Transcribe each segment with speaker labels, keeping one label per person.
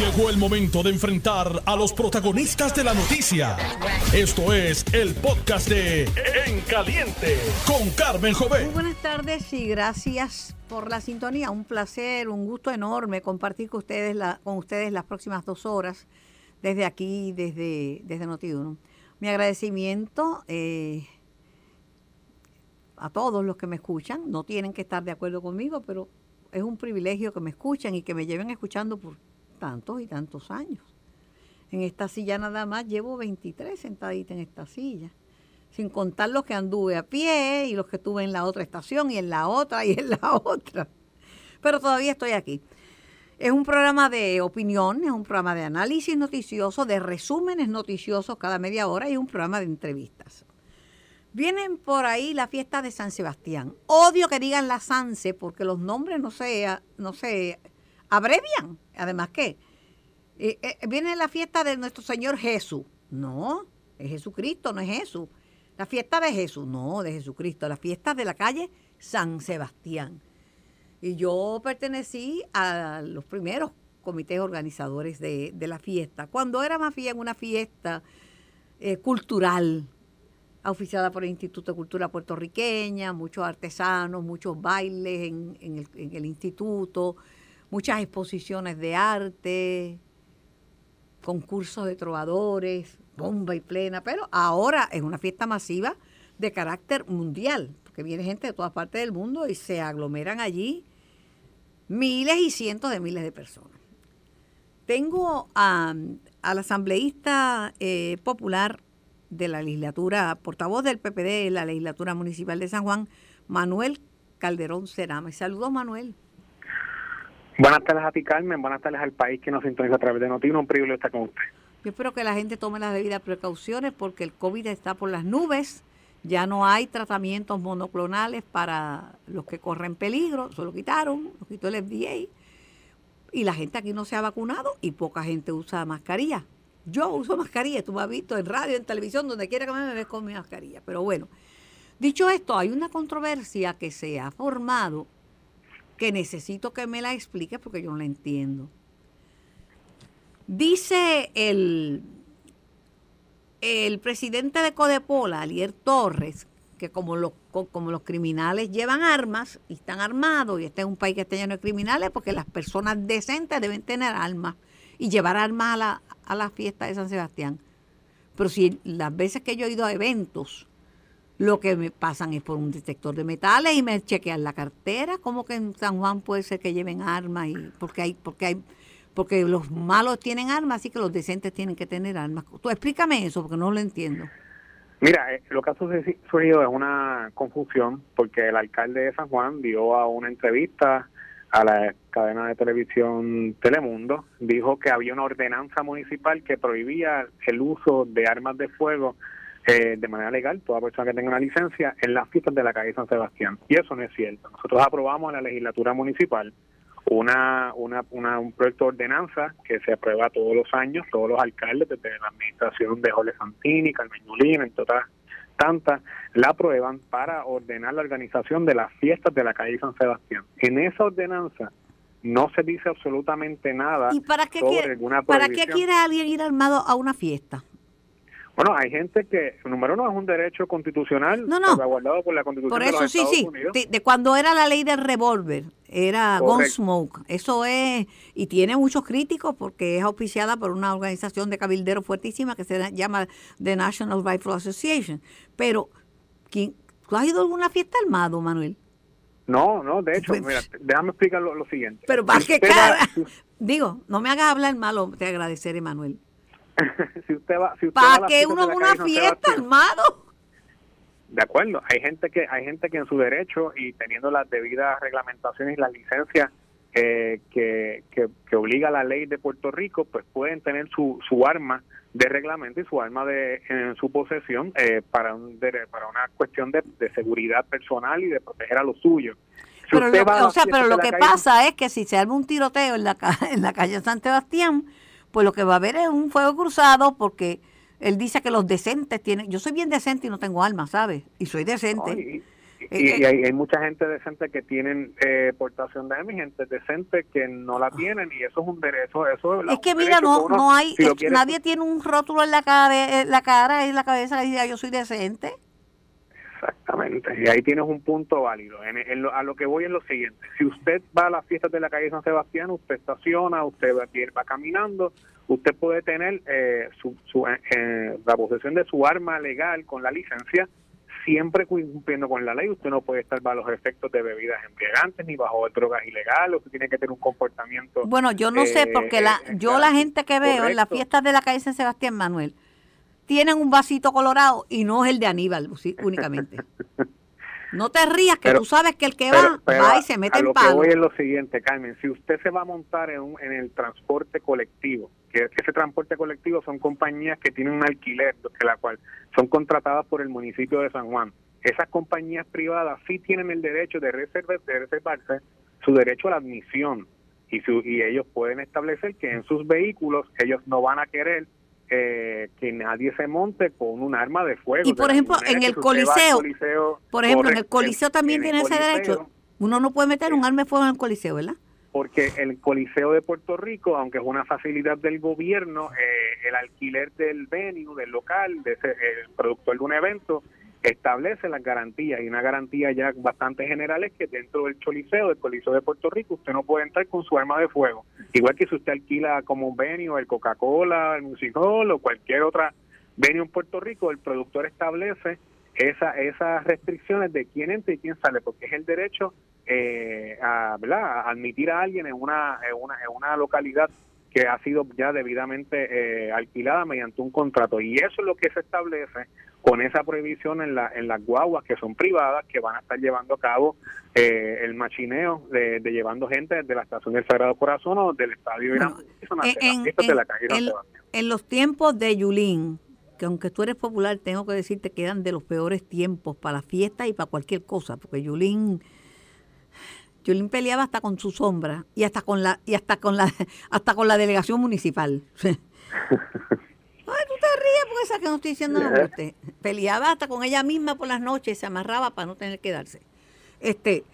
Speaker 1: Llegó el momento de enfrentar a los protagonistas de la noticia. Esto es el podcast de En Caliente con Carmen Jovet.
Speaker 2: Muy buenas tardes y gracias por la sintonía. Un placer, un gusto enorme compartir con ustedes, las próximas dos horas desde aquí, desde, desde Notiuno. Mi agradecimiento eh, a todos los que me escuchan. No tienen que estar de acuerdo conmigo, pero es un privilegio que me escuchan y que me lleven escuchando por tantos y tantos años. En esta silla nada más llevo 23 sentaditas en esta silla, sin contar los que anduve a pie y los que estuve en la otra estación y en la otra y en la otra. Pero todavía estoy aquí. Es un programa de opinión, es un programa de análisis noticioso, de resúmenes noticiosos cada media hora y un programa de entrevistas. Vienen por ahí la fiesta de San Sebastián. Odio que digan la Sanse porque los nombres no se, no se abrevian. Además, ¿qué? Eh, eh, viene la fiesta de nuestro Señor Jesús. No, es Jesucristo, no es Jesús. La fiesta de Jesús, no, de Jesucristo. La fiesta de la calle San Sebastián. Y yo pertenecí a los primeros comités organizadores de, la fiesta. Cuando era más bien una fiesta eh, cultural, oficiada por el Instituto de Cultura Puertorriqueña, muchos artesanos, muchos bailes en el instituto, muchas exposiciones de arte, concursos de trovadores, bomba y plena, pero ahora es una fiesta masiva de carácter mundial, porque viene gente de todas partes del mundo y se aglomeran allí miles y cientos de miles de personas. Tengo al asambleísta eh, popular de la legislatura, portavoz del PPD de la legislatura municipal de San Juan, Manuel Calderón Cerame. Saludos, Manuel.
Speaker 3: Buenas tardes a ti, Carmen. Buenas tardes al país que nos sintoniza a través de Noticias. Un privilegio estar con usted.
Speaker 2: Yo espero que la gente tome las debidas precauciones porque el COVID está por las nubes. Ya no hay tratamientos monoclonales para los que corren peligro. Eso lo quitaron, lo quitó el FDA. Y la gente aquí no se ha vacunado y poca gente usa mascarilla. Yo uso mascarilla, tú me has visto en radio, en televisión, donde quiera que me ves con mi mascarilla. Pero bueno, dicho esto, hay una controversia que se ha formado que necesito que me la explique porque yo no la entiendo. Dice el, el presidente de Codepola, Alier Torres, que como los, como los criminales llevan armas y están armados, y este es un país que está lleno de criminales, porque las personas decentes deben tener armas y llevar armas a la, a la fiesta de San Sebastián. Pero si las veces que yo he ido a eventos lo que me pasan es por un detector de metales y me chequean la cartera. ¿Cómo que en San Juan puede ser que lleven armas? Y porque hay, porque hay, porque los malos tienen armas, así que los decentes tienen que tener armas. Tú explícame eso, porque no lo entiendo.
Speaker 3: Mira, eh, lo que ha sucedido es una confusión, porque el alcalde de San Juan dio a una entrevista a la cadena de televisión Telemundo, dijo que había una ordenanza municipal que prohibía el uso de armas de fuego eh, de manera legal, toda persona que tenga una licencia, en las fiestas de la calle San Sebastián. Y eso no es cierto. Nosotros aprobamos en la legislatura municipal una, una, un proyecto de ordenanza que se aprueba todos los años, todos los alcaldes, desde la administración de Jorge Santini, Carmen Yulín, entre otras tantas, la aprueban para ordenar la organización de las fiestas de la calle San Sebastián. En esa ordenanza no se dice absolutamente nada
Speaker 2: ¿Y para qué sobre ¿Para qué quiere alguien ir armado a una fiesta?
Speaker 3: Bueno, hay gente que, número uno, es un derecho constitucional
Speaker 2: no, no. por la Constitución por eso, sí, sí. De, cuando era la ley del revólver, era Gunsmoke. Eso es, y tiene muchos críticos porque es auspiciada por una organización de cabilderos fuertísima que se llama The National Rifle Association. Pero, ¿quién, ¿tú has ido a alguna fiesta armado, Manuel?
Speaker 3: No, no, de hecho, pues, mira, déjame explicar lo, siguiente.
Speaker 2: Pero para qué cara, digo, no me hagas hablar malo, te agradeceré, Manuel.
Speaker 3: si usted va, si
Speaker 2: ¿Para qué uno una fiesta, armado?
Speaker 3: De acuerdo, hay gente que hay gente que en su derecho y teniendo las debidas reglamentaciones y las licencias eh, que, que, obliga la ley de Puerto Rico, pues pueden tener su, su arma de reglamento y su arma de en su posesión eh, para un para una cuestión de, seguridad personal y de proteger a los suyos.
Speaker 2: pero lo, o sea, pero lo que pasa es que si se arma un tiroteo en la, en la calle San Sebastián, pues lo que va a haber es un fuego cruzado porque él dice que los decentes tienen, yo soy bien decente y no tengo alma, ¿sabes? Y soy decente.
Speaker 3: Y, hay, hay, mucha gente decente que tienen eh, portación de y gente decente que no la tienen y eso es un derecho. Eso
Speaker 2: es, que mira, no, no hay, nadie tiene un rótulo en la, cara, en la cara y en la cabeza que diga yo soy decente.
Speaker 3: Exactamente, y ahí tienes un punto válido. a lo que voy es lo siguiente, si usted va a las fiestas de la calle San Sebastián, usted estaciona, usted va, va caminando, usted puede tener eh, su, eh, la posesión de su arma legal con la licencia, siempre cumpliendo con la ley. Usted no puede estar bajo los efectos de bebidas embriagantes ni bajo drogas ilegales. Usted tiene que tener un comportamiento.
Speaker 2: Bueno, yo no sé, porque la, eh, yo la gente que veo en las fiestas de la calle San Sebastián Manuel, tienen un vasito colorado y no es el de Aníbal únicamente. No te rías, que tú sabes que el que va, va y se mete en palo.
Speaker 3: Lo que voy es lo siguiente, Carmen. Si usted se va a montar en, en el transporte colectivo, que, ese transporte colectivo son compañías que tienen un alquiler, que la cual son contratadas por el municipio de San Juan. Esas compañías privadas sí tienen el derecho de, reservar, de reservarse su derecho a la admisión y, su, y ellos pueden establecer que en sus vehículos ellos no van a querer eh, que nadie se monte con un arma de fuego.
Speaker 2: Y por ejemplo, en el coliseo, por ejemplo, en el Coliseo también tiene ese derecho. Uno no puede meter un arma de fuego en el Coliseo, ¿verdad?
Speaker 3: Porque el Coliseo de Puerto Rico, aunque es una facilidad del gobierno, eh, el alquiler del venue, del local, de ese, el productor de un evento, establece las garantías y una garantía ya bastante general es que dentro del choliseo, del coliseo de Puerto Rico, usted no puede entrar con su arma de fuego. Igual que si usted alquila como un venue, el Coca-Cola, el Music Hall o cualquier otra venue en Puerto Rico, el productor establece esa, esas restricciones de quién entra y quién sale, porque es el derecho eh, a, admitir a alguien en una, en una, en una localidad que ha sido ya debidamente eh, alquilada mediante un contrato. Y eso es lo que se establece con esa prohibición en, la, en las guaguas que son privadas, que van a estar llevando a cabo eh, el machineo de, llevando gente desde la estación del Sagrado Corazón o del estadio
Speaker 2: no, en, de la calle en, los tiempos de Yulín, que aunque tú eres popular, tengo que decirte que eran de los peores tiempos para la fiesta y para cualquier cosa, porque Yulín Yulín peleaba hasta con su sombra y hasta con la y hasta con la hasta con la delegación municipal. Ay, tú te ríes porque esa que no estoy diciendo no usted. Peleaba hasta con ella misma por las noches y se amarraba para no tener que darse. Este,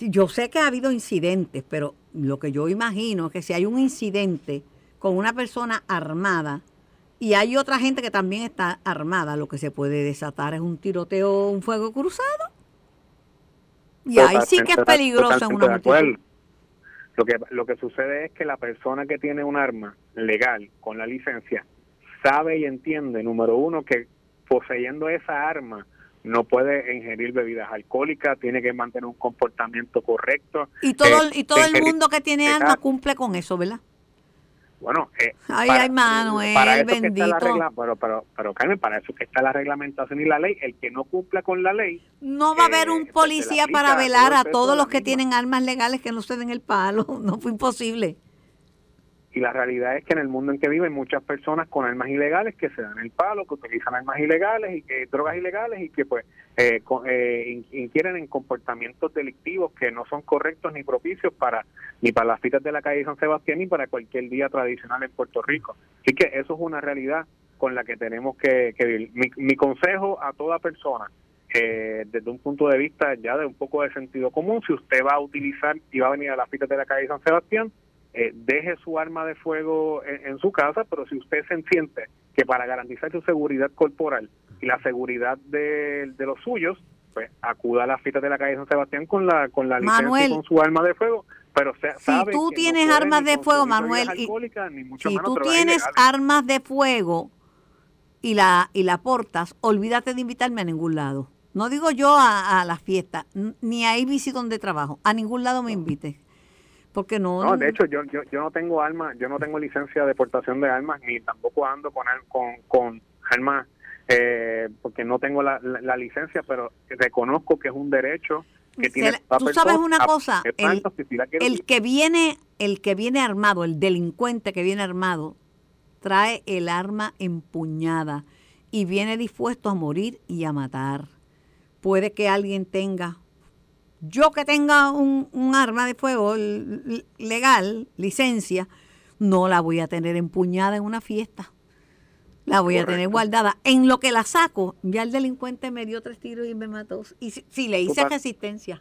Speaker 2: yo sé que ha habido incidentes, pero lo que yo imagino es que si hay un incidente con una persona armada y hay otra gente que también está armada, lo que se puede desatar es un tiroteo, un fuego cruzado. Y ahí sí que es peligroso en una
Speaker 3: Lo que, lo que sucede es que la persona que tiene un arma legal con la licencia sabe y entiende, número uno, que poseyendo esa arma no puede ingerir bebidas alcohólicas, tiene que mantener un comportamiento correcto.
Speaker 2: Y todo, y todo el mundo que tiene arma cumple con eso, ¿verdad?
Speaker 3: Bueno,
Speaker 2: eh, ay, para, ay, Manuel, para eso bendito. Que está la regla,
Speaker 3: pero, pero, pero Carmen, para eso que está la reglamentación y la ley, el que no cumpla con la ley.
Speaker 2: No va a haber un eh, policía para velar a todos los que tienen armas legales que no se den el palo, no fue imposible.
Speaker 3: Y la realidad es que en el mundo en que viven muchas personas con armas ilegales que se dan el palo, que utilizan armas ilegales y que drogas ilegales y que pues eh, eh, inquieren en comportamientos delictivos que no son correctos ni propicios para ni para las fiestas de la calle San Sebastián ni para cualquier día tradicional en Puerto Rico. Así que eso es una realidad con la que tenemos que, vivir. Mi, consejo a toda persona, eh, desde un punto de vista ya de un poco de sentido común, si usted va a utilizar y va a venir a las fiestas de la calle San Sebastián, eh, deje su arma de fuego en, su casa, pero si usted se siente que para garantizar su seguridad corporal y la seguridad de, los suyos, pues acuda a las fiestas de la calle San Sebastián con la con la licencia y con su arma de fuego, pero
Speaker 2: si tú tienes armas de fuego, Manuel, y, si tú tienes armas de fuego y la y la portas, olvídate de invitarme a ningún lado. No digo yo a, a las fiestas, ni a ABC donde trabajo, a ningún lado me invite porque no,
Speaker 3: no de hecho yo, yo, yo no tengo armas yo no tengo licencia de portación de armas ni tampoco ando con con, con armas eh, porque no tengo la, la, licencia pero reconozco que es un derecho que tiene
Speaker 2: tú sabes una cosa el, el que viene el que viene armado el delincuente que viene armado trae el arma empuñada y viene dispuesto a morir y a matar. Puede que alguien tenga yo que tenga un, arma de fuego legal, licencia, no la voy a tener empuñada en una fiesta. La voy a tener guardada. En lo que la saco, ya el delincuente me dio tres tiros y me mató. Y si, le hice resistencia.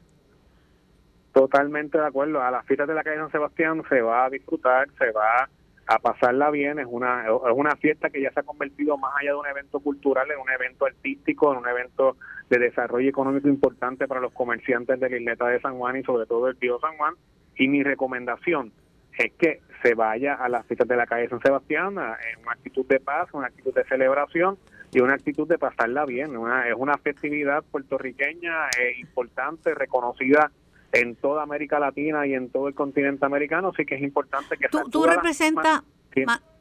Speaker 3: Totalmente de acuerdo. A las fiestas de la calle San Sebastián se va a disfrutar, se va a pasarla bien. Es una, es una fiesta que ya se ha convertido más allá de un evento cultural, en un evento artístico, en un evento de desarrollo económico importante para los comerciantes de la isleta de San Juan y sobre todo el Tío San Juan. Y mi recomendación es que se vaya a las fiestas de la calle San Sebastián en una actitud de paz, una actitud de celebración y una actitud de pasarla bien. es una festividad puertorriqueña eh, importante, reconocida en toda América Latina y en todo el continente americano, así que es importante que
Speaker 2: tú, tú representas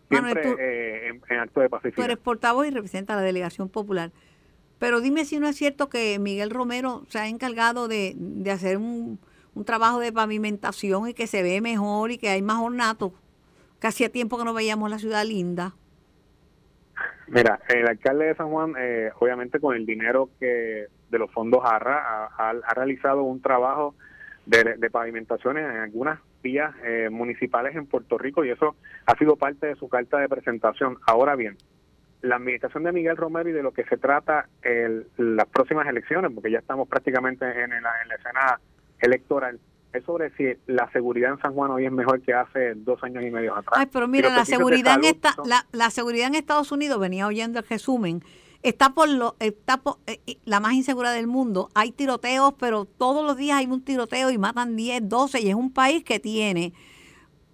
Speaker 3: siempre, eh, en, acto de.
Speaker 2: Tú eres portavoz y representa a la delegación popular. Pero dime si no es cierto que Miguel Romero se ha encargado de, de hacer un, un trabajo de pavimentación y que se ve mejor y que hay más ornato. Que hacía tiempo que no veíamos la ciudad linda.
Speaker 3: Mira, el alcalde de San Juan, eh, obviamente con el dinero que de los fondos ARRA, ha, realizado un trabajo de, pavimentaciones en algunas vías eh, municipales en Puerto Rico y eso ha sido parte de su carta de presentación. Ahora bien, la administración de Miguel Romero y de lo que se trata el, las próximas elecciones, porque ya estamos prácticamente en, en la escena electoral es sobre si la seguridad en San Juan hoy es mejor que hace dos años y medio atrás.
Speaker 2: Ay, pero mira, la seguridad, en esta, la, seguridad en Estados Unidos, venía oyendo el resumen, está por lo está por, eh, la más insegura del mundo. Hay tiroteos, pero todos los días hay un tiroteo y matan 10, 12 y es un país que tiene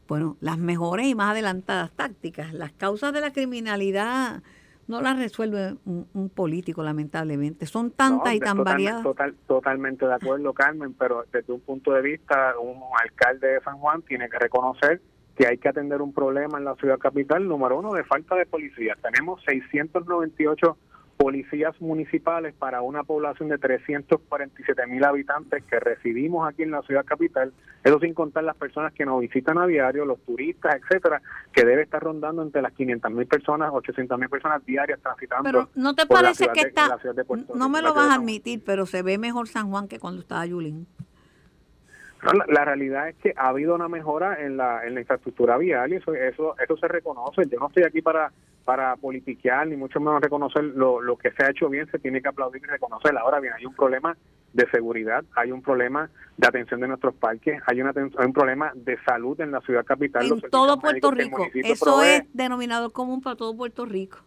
Speaker 2: bueno, las mejores y más adelantadas tácticas. Las causas de la criminalidad no las resuelve un, político, lamentablemente. Son tantas y tan variadas.
Speaker 3: Total, totalmente de acuerdo, Carmen, pero desde un punto de vista, un alcalde de San Juan tiene que reconocer que hay que atender un problema en la ciudad capital, número uno, de falta de policía. Tenemos 698 policías municipales para una población de 347 mil habitantes que residimos aquí en la ciudad capital, eso sin contar las personas que nos visitan a diario, los turistas, etcétera, que debe estar rondando entre las 500 mil personas, 800 mil personas diarias transitando.
Speaker 2: Pero no te parece que está, no me lo vas a admitir, pero se ve mejor San Juan que cuando estaba Yulín.
Speaker 3: la, realidad es que ha habido una mejora en la, en la infraestructura vial y eso, eso, eso se reconoce. Yo no estoy aquí para para politiquear ni mucho menos reconocer lo, lo que se ha hecho bien, se tiene que aplaudir y reconocer. Ahora bien, hay un problema de seguridad, hay un problema de atención de nuestros parques, hay, una, hay un problema de salud en la ciudad capital.
Speaker 2: En todo Puerto Rico, eso es denominador común para todo Puerto Rico.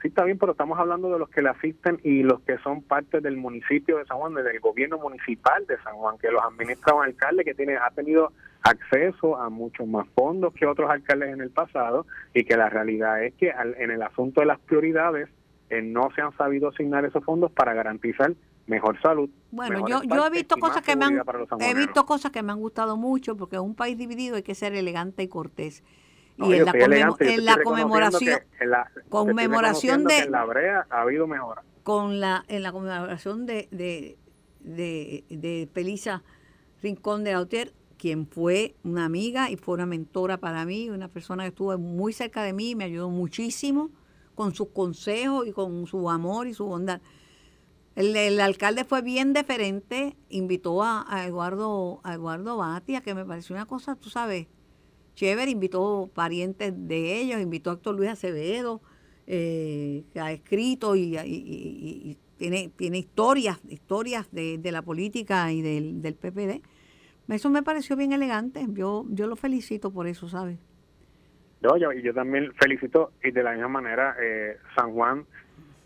Speaker 3: Sí, está bien, pero estamos hablando de los que le asisten y los que son parte del municipio de San Juan, del gobierno municipal de San Juan, que los administra un alcalde que tiene ha tenido acceso a muchos más fondos que otros alcaldes en el pasado y que la realidad es que en el asunto de las prioridades eh, no se han sabido asignar esos fondos para garantizar mejor salud.
Speaker 2: Bueno, yo, yo he visto cosas que me han he visto cosas que me han gustado mucho porque en un país dividido hay que ser elegante y cortés. y en, la, en la, conmemoración en la, conmemoración de
Speaker 3: la brea ha habido mejora.
Speaker 2: Con la en la conmemoración de de, de, de Pelisa Rincón de Autier quien fue una amiga y fue una mentora para mí, una persona que estuvo muy cerca de mí me ayudó muchísimo con sus consejos y con su amor y su bondad. El, alcalde fue bien deferente, invitó a, Eduardo a Eduardo Batia, que me pareció una cosa, tú sabes, chévere, invitó parientes de ellos, invitó a Héctor Luis Acevedo, eh, que ha escrito y, tiene, tiene historias, historias de, la política y del PPD eso me pareció bien elegante. Yo, yo lo felicito por eso, ¿sabes?
Speaker 3: No, yo, yo también felicito y de la misma manera eh, San Juan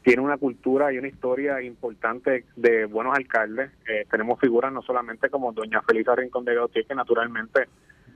Speaker 3: tiene una cultura y una historia importante de buenos alcaldes. Eh, tenemos figuras no solamente como doña Felisa Rincón de Gautier, que naturalmente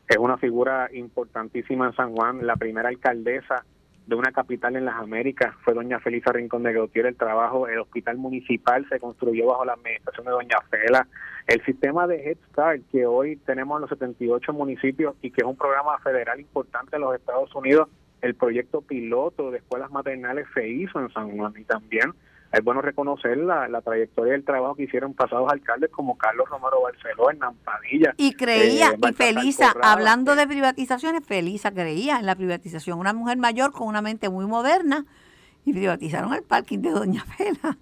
Speaker 3: es una figura importantísima en San Juan, la primera alcaldesa de una capital en las Américas fue doña Felisa Rincón de Gautier. El trabajo, el hospital municipal se construyó bajo la administración de doña Fela. El sistema de Head Start que hoy tenemos en los 78 municipios y que es un programa federal importante en los Estados Unidos, el proyecto piloto de escuelas maternales se hizo en San Juan y también es bueno reconocer la, la trayectoria del trabajo que hicieron pasados alcaldes como Carlos Romero Barceló, Hernán Padilla.
Speaker 2: Y creía, eh, y Felisa, hablando de privatizaciones, Felisa creía en la privatización. Una mujer mayor con una mente muy moderna y privatizaron el parking de Doña Fela.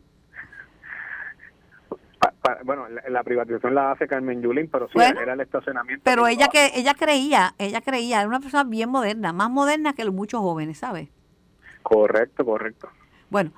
Speaker 3: bueno, la, privatización la hace Carmen Yulín, pero sí, era el estacionamiento.
Speaker 2: Pero ella que ella creía, ella creía, era una persona bien moderna, más moderna que los muchos jóvenes, ¿sabes?
Speaker 3: Correcto, correcto.
Speaker 2: Bueno,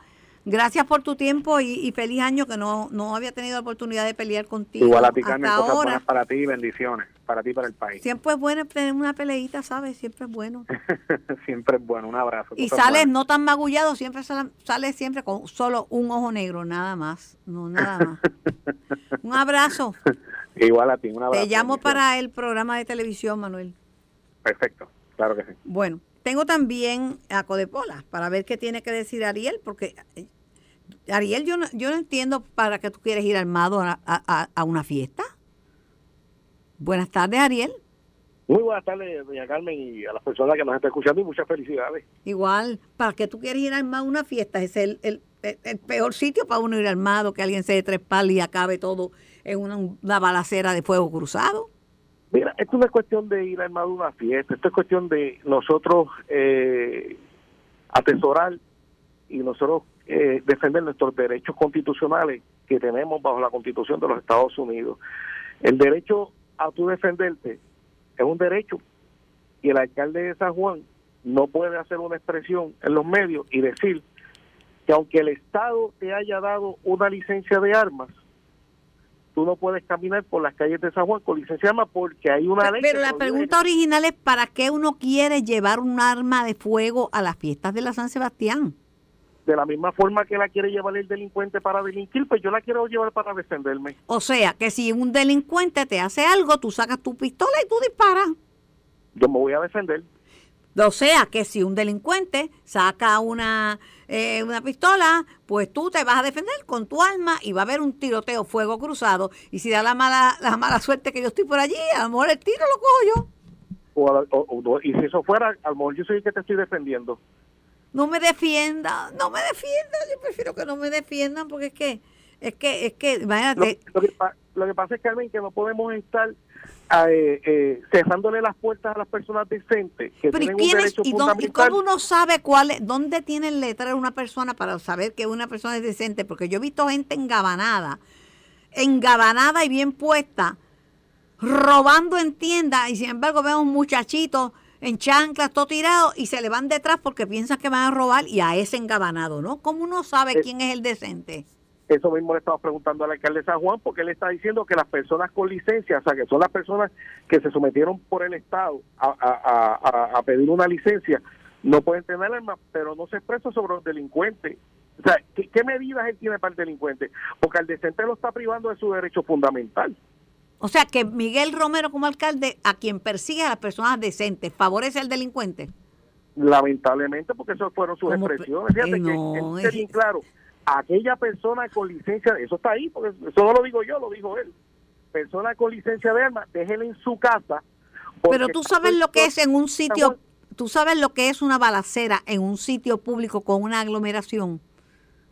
Speaker 2: gracias por tu tiempo y, feliz año que no, no había tenido la oportunidad de pelear contigo.
Speaker 3: Igual a ti, Carmen, cosas buenas para ti y bendiciones para ti y para el país.
Speaker 2: Siempre es bueno tener una peleita, ¿sabes? Siempre es bueno.
Speaker 3: siempre es bueno, un abrazo.
Speaker 2: Y sales no tan magullado, siempre sales sale siempre con solo un ojo negro, nada más. No, nada más. un abrazo.
Speaker 3: Igual a ti, un abrazo.
Speaker 2: Te llamo para el programa de televisión, Manuel.
Speaker 3: Perfecto, claro que sí.
Speaker 2: Bueno, tengo también a Codepola para ver qué tiene que decir Ariel, porque eh, Ariel, yo no, yo no entiendo para qué tú quieres ir armado a, a, una fiesta. Buenas tardes, Ariel.
Speaker 4: Muy buenas tardes, doña Carmen, y a las personas que nos están escuchando, y muchas felicidades.
Speaker 2: Igual, ¿para qué tú quieres ir armado a una fiesta? Es el, el, el, peor sitio para uno ir armado, que alguien se dé tres palos y acabe todo en una, una balacera de fuego cruzado.
Speaker 4: Mira, esto no es cuestión de ir armado a una fiesta, esto es cuestión de nosotros eh, atesorar y nosotros eh, defender nuestros derechos constitucionales que tenemos bajo la Constitución de los Estados Unidos. El derecho a tu defenderte es un derecho y el alcalde de San Juan no puede hacer una expresión en los medios y decir que aunque el Estado te haya dado una licencia de armas, tú no puedes caminar por las calles de San Juan con licencia de armas porque hay una ley.
Speaker 2: Pero la pregunta original es: ¿para qué uno quiere llevar un arma de fuego a las fiestas de la San Sebastián?
Speaker 4: De la misma forma que la quiere llevar el delincuente para delinquir, pues yo la quiero llevar para defenderme.
Speaker 2: O sea, que si un delincuente te hace algo, tú sacas tu pistola y tú disparas.
Speaker 4: Yo me voy a defender.
Speaker 2: O sea, que si un delincuente saca una eh, una pistola, pues tú te vas a defender con tu arma y va a haber un tiroteo, fuego cruzado. Y si da la mala, la mala suerte que yo estoy por allí, a lo mejor el tiro lo cojo yo.
Speaker 4: O, y si eso fuera, a lo mejor yo soy el que te estoy defendiendo.
Speaker 2: No me defienda, no me defienda, yo prefiero que no me defiendan porque es que, es que, es que, imagínate.
Speaker 4: Lo, que, lo que pasa es, Carmen, que no podemos estar eh, eh, cerrándole las puertas a las personas decentes que tienen un derecho
Speaker 2: y. ¿Y cómo uno sabe cuál dónde tiene el letra una persona para saber que una persona es decente? Porque yo he visto gente engabanada, engabanada y bien puesta, robando en tiendas y sin embargo veo un muchachito en chanclas, todo tirado y se le van detrás porque piensan que van a robar y a ese engabanado, ¿no? ¿Cómo uno sabe eh, quién es el decente?
Speaker 4: Eso mismo le estaba preguntando al alcalde de San Juan, porque él está diciendo que las personas con licencia, o sea, que son las personas que se sometieron por el Estado a, pedir una licencia, no pueden tener armas, pero no se expresa sobre los delincuentes. O sea, ¿qué, medidas él tiene para el delincuente? Porque al decente lo está privando de su derecho fundamental.
Speaker 2: O sea, que Miguel Romero como alcalde, a quien persigue a las personas decentes, favorece al delincuente.
Speaker 4: Lamentablemente, porque esas fueron sus expresiones. Fíjate que es bien claro aquella persona con licencia, eso está ahí, porque eso no lo digo yo, lo dijo él. Persona con licencia de armas, déjela en su casa.
Speaker 2: Pero tú sabes lo que es en un sitio, tú sabes lo que es una balacera en un sitio público con una aglomeración,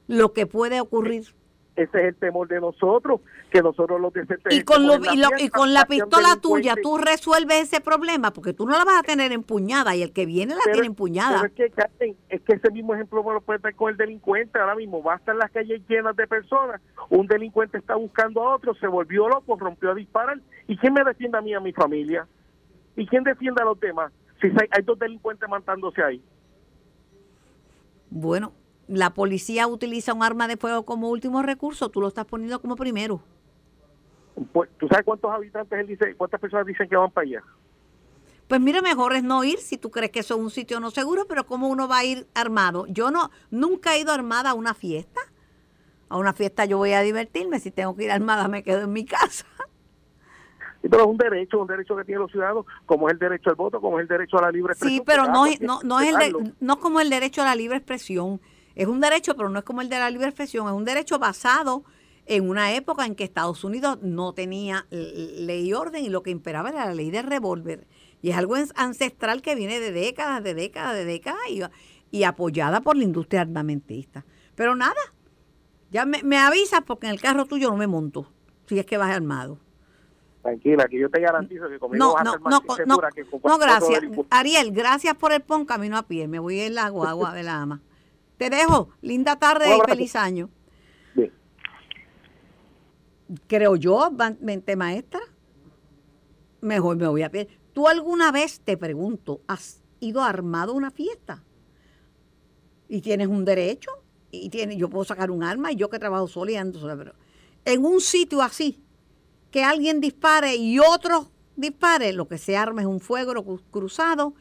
Speaker 2: lo que puede ocurrir.
Speaker 4: Ese es el temor de nosotros, que nosotros los
Speaker 2: y con, y, con la pistola tuya tú resuelves ese problema, porque tú no la vas a tener empuñada y el que viene la tiene empuñada.
Speaker 4: es, que, es que ese mismo ejemplo lo puede estar con el delincuente. Ahora mismo va a estar las calles llenas de personas. Un delincuente está buscando a otro, se volvió loco, rompió a disparar. ¿Y quién me defiende a mí, a mi familia? ¿Y quién defiende a los demás? Si hay dos delincuentes matándose ahí.
Speaker 2: Bueno, la policía utiliza un arma de fuego como último recurso, tú lo estás poniendo como primero.
Speaker 4: Pues, ¿Tú sabes cuántos habitantes él dice, cuántas personas dicen que van para allá?
Speaker 2: Pues mira, mejor es no ir si tú crees que eso es un sitio no seguro, pero ¿cómo uno va a ir armado? Yo no, nunca he ido armada a una fiesta. A una fiesta yo voy a divertirme, si tengo que ir armada me quedo en mi casa.
Speaker 4: Sí, pero es un derecho, un derecho que tienen los ciudadanos, como es el derecho al voto, como es el derecho a la libre expresión.
Speaker 2: Sí, pero no, no, no es el no como el derecho a la libre expresión. Es un derecho, pero no es como el de la libre expresión, es un derecho basado en una época en que Estados Unidos no tenía ley y orden y lo que imperaba era la ley de revólver. Y es algo ancestral que viene de décadas, de décadas, de décadas y, apoyada por la industria armamentista. Pero nada, ya me, me avisas porque en el carro tuyo no me monto, si es que vas armado.
Speaker 4: Tranquila, que yo te garantizo que conmigo
Speaker 2: no, vas a ser más no, que con No, gracias. Ariel, gracias por el pon camino a pie. Me voy en la guagua de la ama. Te dejo. Linda tarde y feliz año. Creo yo, mente maestra. Mejor me voy a pie. ¿Tú alguna vez, te pregunto, has ido armado a una fiesta? y tienes un derecho y tiene, yo puedo sacar un arma y yo que trabajo sola y ando sola, pero en un sitio así, que alguien dispare y otro dispare, lo que se arma es un fuego cruzado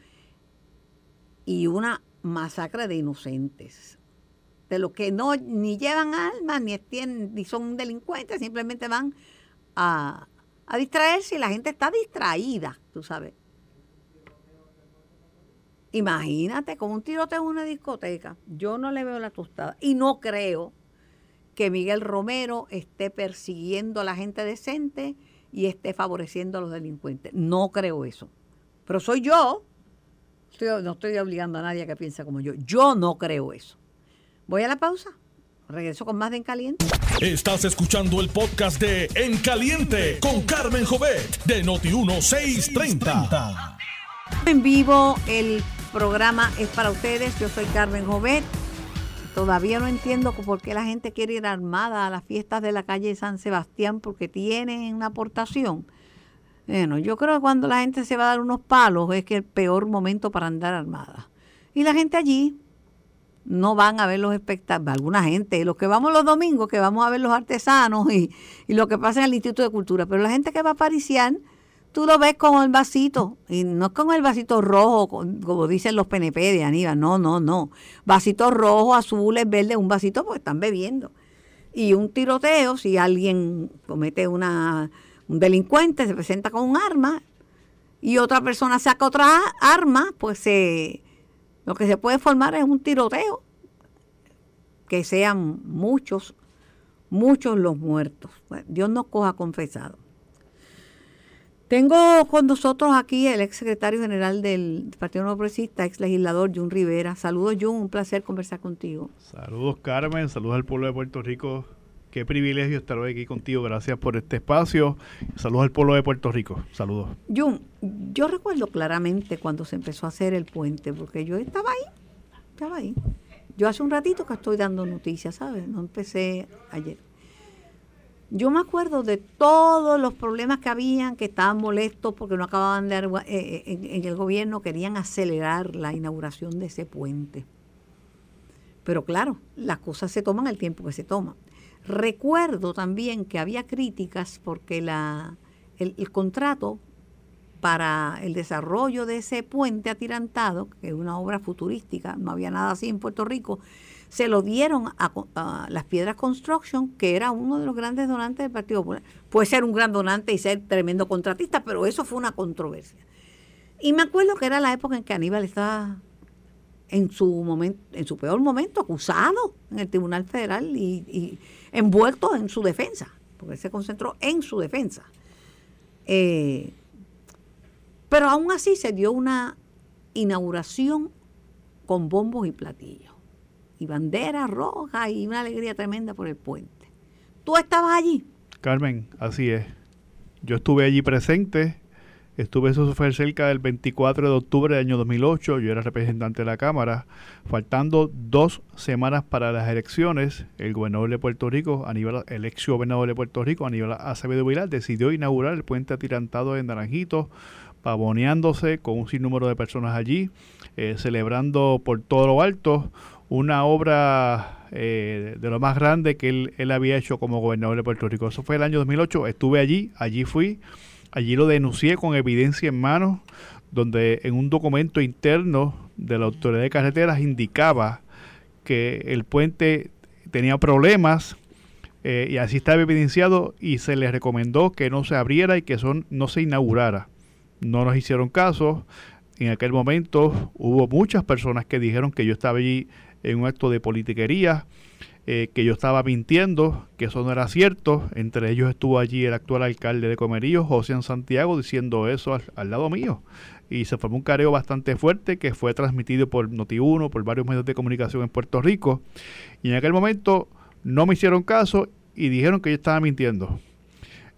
Speaker 2: y una masacre de inocentes. De los que no ni llevan armas, ni, ni son delincuentes, simplemente van a, a distraerse y la gente está distraída, tú sabes. Imagínate con un tiroteo en una discoteca. Yo no le veo la tostada. Y no creo que Miguel Romero esté persiguiendo a la gente decente y esté favoreciendo a los delincuentes. No creo eso. Pero soy yo. No estoy obligando a nadie a que piense como yo. Yo no creo eso. Voy a la pausa. Regreso con más de En Caliente.
Speaker 1: Estás escuchando el podcast de En Caliente con Carmen Jovet de Noti1630.
Speaker 2: En vivo, el programa es para ustedes. Yo soy Carmen Jovet. Todavía no entiendo por qué la gente quiere ir armada a las fiestas de la calle San Sebastián porque tienen una aportación. Bueno, yo creo que cuando la gente se va a dar unos palos es que el peor momento para andar armada. Y la gente allí no van a ver los espectáculos, alguna gente, los que vamos los domingos, que vamos a ver los artesanos y, lo que pasa en el Instituto de Cultura, pero la gente que va a pariciar, tú lo ves con el vasito, y no es con el vasito rojo, como dicen los PNP de Aníbal, no, no, no, vasitos rojos, azules, verdes, un vasito porque están bebiendo. Y un tiroteo, si alguien comete una, un delincuente, se presenta con un arma, y otra persona saca otra arma, pues se lo que se puede formar es un tiroteo, que sean muchos, muchos los muertos. Dios nos coja confesado. Tengo con nosotros aquí el ex secretario general del Partido Nuevo Progresista, ex legislador Jun Rivera. Saludos, Jun, un placer conversar contigo.
Speaker 5: Saludos, Carmen, saludos al pueblo de Puerto Rico. Qué privilegio estar hoy aquí contigo. Gracias por este espacio. Saludos al pueblo de Puerto Rico. Saludos.
Speaker 2: Jun, yo recuerdo claramente cuando se empezó a hacer el puente, porque yo estaba ahí, estaba ahí. Yo hace un ratito que estoy dando noticias, ¿sabes? No empecé ayer. Yo me acuerdo de todos los problemas que habían, que estaban molestos porque no acababan de... Eh, eh, en el gobierno querían acelerar la inauguración de ese puente. Pero claro, las cosas se toman el tiempo que se toman. Recuerdo también que había críticas porque la, el, contrato para el desarrollo de ese puente atirantado, que es una obra futurística, no había nada así en Puerto Rico, se lo dieron a, las Piedras Construction, que era uno de los grandes donantes del Partido Popular. Puede ser un gran donante y ser tremendo contratista, pero eso fue una controversia. Y me acuerdo que era la época en que Aníbal estaba en su momento, en su peor momento, acusado en el Tribunal Federal y envuelto en su defensa, porque se concentró en su defensa. Eh, pero aún así se dio una inauguración con bombos y platillos, y bandera roja y una alegría tremenda por el puente. ¿Tú estabas allí?
Speaker 5: Carmen, así es. Yo estuve allí presente Estuve, eso fue cerca del 24 de octubre del año 2008, yo era representante de la Cámara. Faltando dos semanas para las elecciones, el gobernador de Puerto Rico, Aníbal, el ex gobernador de Puerto Rico, Aníbal Acevedo Vilar, decidió inaugurar el puente atirantado en Naranjito, pavoneándose con un sinnúmero de personas allí, eh, celebrando por todo lo alto una obra eh, de lo más grande que él, él había hecho como gobernador de Puerto Rico. Eso fue el año 2008, estuve allí, allí fui. Allí lo denuncié con evidencia en mano, donde en un documento interno de la Autoridad de Carreteras indicaba que el puente tenía problemas eh, y así estaba evidenciado y se le recomendó que no se abriera y que son, no se inaugurara. No nos hicieron caso. En aquel momento hubo muchas personas que dijeron que yo estaba allí en un acto de politiquería eh, que yo estaba mintiendo, que eso no era cierto. Entre ellos estuvo allí el actual alcalde de Comerío, José Santiago, diciendo eso al, lado mío. Y se formó un careo bastante fuerte que fue transmitido por Noti1, por varios medios de comunicación en Puerto Rico. Y en aquel momento no me hicieron caso y dijeron que yo estaba mintiendo.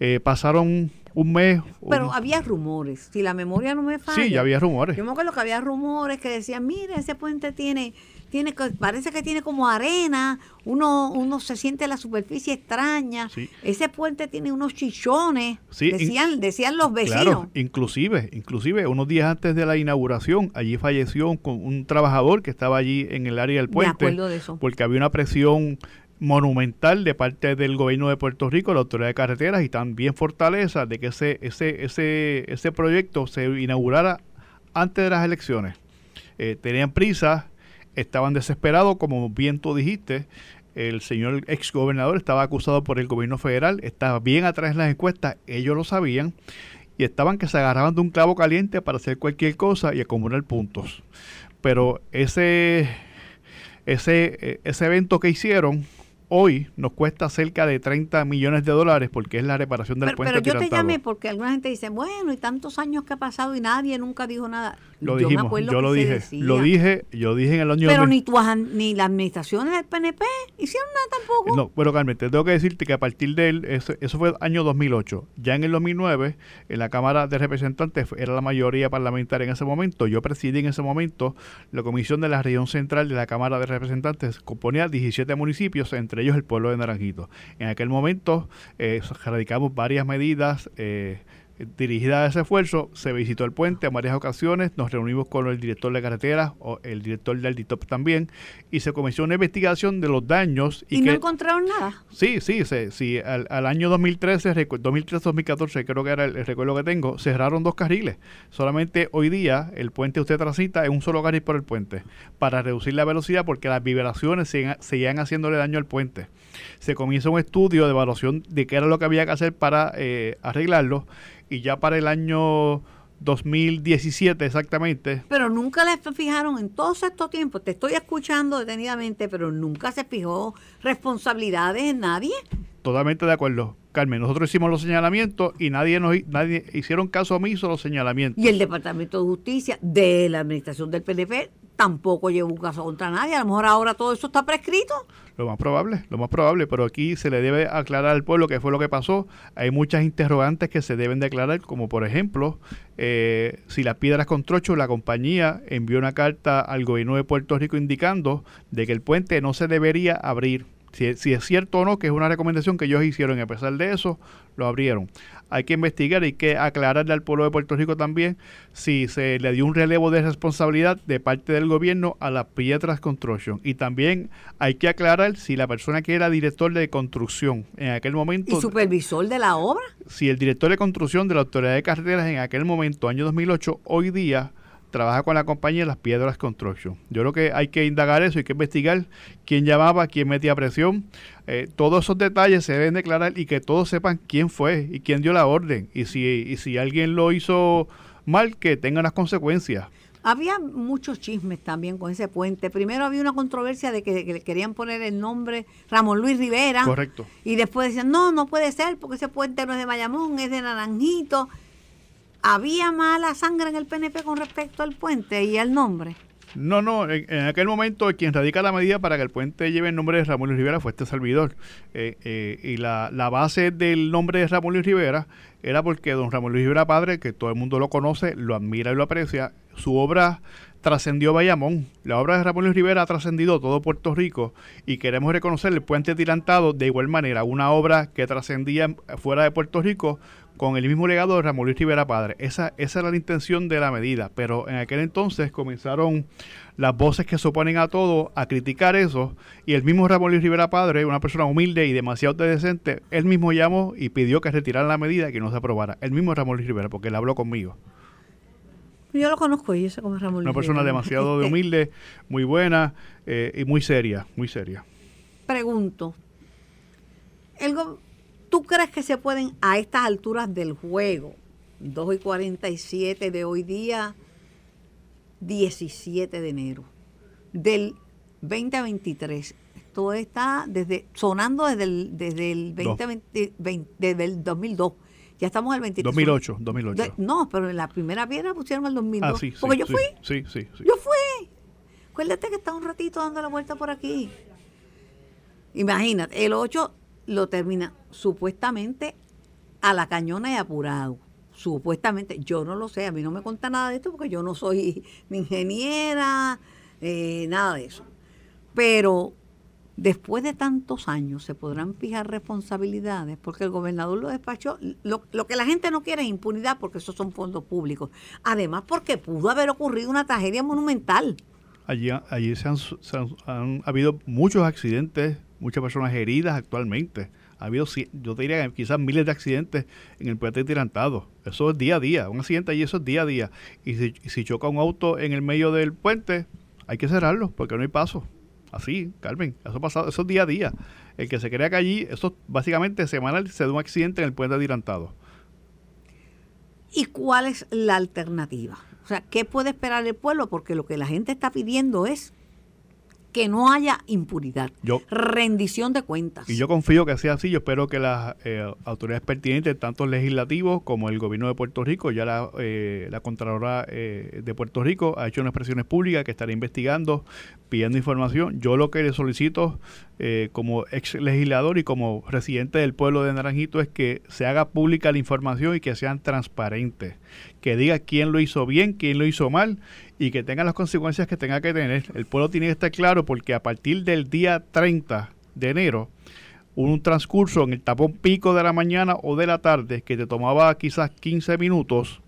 Speaker 5: Eh, pasaron un mes.
Speaker 2: Pero
Speaker 5: un-
Speaker 2: había rumores, si la memoria no me falla.
Speaker 5: sí, ya había rumores.
Speaker 2: Yo me acuerdo que había rumores que decían, mira, ese puente tiene, tiene, parece que tiene como arena, uno, uno se siente la superficie extraña,
Speaker 5: Sí.
Speaker 2: ese puente tiene unos chichones,
Speaker 5: Sí, in-
Speaker 2: decían, decían los vecinos.
Speaker 5: Claro, inclusive, inclusive unos días antes de la inauguración, allí falleció un, un trabajador que estaba allí en el área del
Speaker 2: Me
Speaker 5: puente,
Speaker 2: acuerdo de eso.
Speaker 5: porque había una presión monumental de parte del gobierno de Puerto Rico, la autoridad de carreteras y también Fortaleza de que ese ese ese ese proyecto se inaugurara antes de las elecciones. Eh, tenían prisa, estaban desesperados, como bien tú dijiste. El señor ex gobernador estaba acusado por el gobierno federal, estaba bien atrás en las encuestas, ellos lo sabían y estaban que se agarraban de un clavo caliente para hacer cualquier cosa y acumular puntos. Pero ese ese eh, ese evento que hicieron hoy nos cuesta cerca de 30 millones de dólares porque es la reparación del
Speaker 2: Pero,
Speaker 5: puente
Speaker 2: pero yo te llamé porque alguna gente dice, bueno, y tantos años que ha pasado y nadie nunca dijo nada.
Speaker 5: Lo
Speaker 2: yo
Speaker 5: dijimos,
Speaker 2: me acuerdo
Speaker 5: yo lo dije,
Speaker 2: decía.
Speaker 5: lo dije, yo dije en el año
Speaker 2: Pero
Speaker 5: 2000
Speaker 2: ni, tu, ni las administraciones del PNP hicieron nada tampoco.
Speaker 5: No, pero Carmen, te tengo que decirte que a partir de él, eso, eso fue el año 2008. Ya en el 2009, en la Cámara de Representantes, era la mayoría parlamentaria en ese momento. Yo presidí en ese momento la comisión de la región central de la Cámara de Representantes. Componía 17 municipios, entre ellos el pueblo de Naranjito. En aquel momento, eh, radicamos varias medidas. eh, dirigida a ese esfuerzo, se visitó el puente en varias ocasiones, nos reunimos con el director de carreteras, o el director del DITOP también, y se comenzó una investigación de los daños
Speaker 2: y
Speaker 5: y,
Speaker 2: no encontraron nada.
Speaker 5: Sí, sí, sí, sí, Al, al año 2013, recu- 2013-2014, creo que era el, el recuerdo que tengo, cerraron dos carriles. Solamente hoy día el puente usted transita en un solo carril por el puente para reducir la velocidad porque las vibraciones seguían, seguían haciéndole daño al puente. Se comienza un estudio de evaluación de qué era lo que había que hacer para eh, arreglarlo y ya para el año 2017 exactamente
Speaker 2: Pero nunca les fijaron en todos estos tiempos. Te estoy escuchando detenidamente, pero nunca se fijó responsabilidades en nadie.
Speaker 5: Totalmente de acuerdo. Carmen, nosotros hicimos los señalamientos y nadie nos nadie hicieron caso omiso a los señalamientos.
Speaker 2: Y el Departamento de Justicia de la administración del PNP tampoco llevó un caso contra nadie. A lo mejor ahora todo eso está prescrito.
Speaker 5: Lo más probable, lo más probable, pero aquí se le debe aclarar al pueblo qué fue lo que pasó. Hay muchas interrogantes que se deben declarar, como por ejemplo, eh, si las piedras con trocho, la compañía envió una carta al gobierno de Puerto Rico indicando de que el puente no se debería abrir. Si, si es cierto o no, que es una recomendación que ellos hicieron y a pesar de eso, lo abrieron. Hay que investigar, hay que aclararle al pueblo de Puerto Rico también si se le dio un relevo de responsabilidad de parte del gobierno a las Piedras Construction. Y también hay que aclarar si la persona que era director de construcción en aquel momento,
Speaker 2: Y supervisor de la obra.
Speaker 5: si el director de construcción de la Autoridad de Carreteras en aquel momento, año 2008, hoy día trabaja con la compañía Las Piedras Construction. Yo creo que hay que indagar eso, hay que investigar quién llamaba, quién metía presión. Eh, todos esos detalles se deben declarar y que todos sepan quién fue y quién dio la orden. Y si, y si alguien lo hizo mal, que tenga unas consecuencias.
Speaker 2: Había muchos chismes también con ese puente. Primero había una controversia de que, que le querían poner el nombre Ramón Luis Rivera.
Speaker 5: Correcto.
Speaker 2: Y después decían, no, no puede ser porque ese puente no es de Bayamón, es de Naranjito. ¿Había mala sangre en el PNP con respecto al puente y al nombre?
Speaker 5: No, no, en, aquel momento quien radica la medida para que el puente lleve el nombre de Ramón Luis Rivera fue este servidor. Eh, eh, y la, la base del nombre de Ramón Luis Rivera era porque don Ramón Luis Rivera Padre, que todo el mundo lo conoce, lo admira y lo aprecia, su obra trascendió Bayamón. La obra de Ramón Luis Rivera ha trascendido todo Puerto Rico y queremos reconocer el puente tirantado de igual manera, una obra que trascendía fuera de Puerto Rico con el mismo legado de Ramón Luis Rivera Padre. Esa, esa era la intención de la medida, pero en aquel entonces comenzaron las voces que se oponen a todo a criticar eso y el mismo Ramón Luis Rivera Padre, una persona humilde y demasiado decente, él mismo llamó y pidió que retiraran la medida y que no se aprobara. El mismo Ramón Luis Rivera, porque él habló conmigo.
Speaker 2: Yo lo conozco y yo sé cómo es Ramón
Speaker 5: Una
Speaker 2: Luis
Speaker 5: persona
Speaker 2: Rivera.
Speaker 5: demasiado de humilde, muy buena eh, y muy seria, muy seria.
Speaker 2: Pregunto, el go- ¿tú crees que se pueden a estas alturas del juego, 2 y 47 de hoy día, 17 de enero, del 2023? Esto está desde sonando desde el, desde el 2020, 20 desde el 2002. Ya estamos en el 23.
Speaker 5: 2008, 2008.
Speaker 2: De- no, pero en la primera piedra pusieron el 2002.
Speaker 5: Ah, sí, sí,
Speaker 2: porque yo
Speaker 5: sí,
Speaker 2: fui.
Speaker 5: Sí, sí, sí.
Speaker 2: Yo fui. Acuérdate que está un ratito dando la vuelta por aquí. Imagínate, el 8 lo termina supuestamente a la cañona y apurado. Supuestamente, yo no lo sé, a mí no me cuenta nada de esto porque yo no soy ni ingeniera, eh, nada de eso. Pero después de tantos años se podrán fijar responsabilidades porque el gobernador lo despachó. Lo, lo, que la gente no quiere es impunidad porque esos son fondos públicos. Además porque pudo haber ocurrido una tragedia monumental.
Speaker 5: Allí, allí se se han, han habido muchos accidentes, muchas personas heridas actualmente. Ha habido, yo te diría, quizás miles de accidentes en el puente tirantado. Eso es día a día. Un accidente allí, eso es día a día. Y si, choca un auto en el medio del puente, hay que cerrarlo porque no hay paso. Así, Carmen, eso pasado, eso es día a día. El que se crea que allí, eso básicamente semanal se da un accidente en el puente adelantado.
Speaker 2: ¿Y cuál es la alternativa? O sea, ¿qué puede esperar el pueblo? Porque lo que la gente está pidiendo es que no haya impunidad,
Speaker 5: yo,
Speaker 2: rendición de cuentas.
Speaker 5: Y yo confío que sea así. Yo espero que las eh, autoridades pertinentes, tanto legislativos como el gobierno de Puerto Rico, ya la, eh, la Contralora eh, de Puerto Rico ha hecho unas expresiones públicas que estará investigando, pidiendo información. Yo lo que le solicito como ex legislador y como residente del pueblo de Naranjito es que se haga pública la información y que sean transparentes, que diga quién lo hizo bien, quién lo hizo mal y que tenga las consecuencias que tenga que tener. El pueblo tiene que estar claro porque a partir del día 30 de enero un transcurso en el tapón pico de la mañana o de la tarde que te tomaba quizás 15 minutos,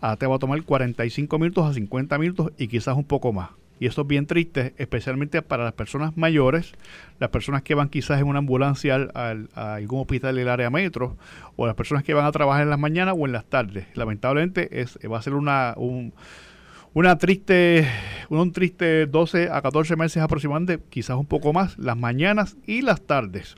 Speaker 5: ahora te va a tomar 45 minutos a 50 minutos y quizás un poco más. Y eso es bien triste, especialmente para las personas mayores, las personas que van quizás en una ambulancia al, al, a algún hospital del área metro, o las personas que van a trabajar en las mañanas o en las tardes. Lamentablemente es, va a ser una, un, una triste, un triste 12 a 14 meses aproximadamente, quizás un poco más, las mañanas y las tardes,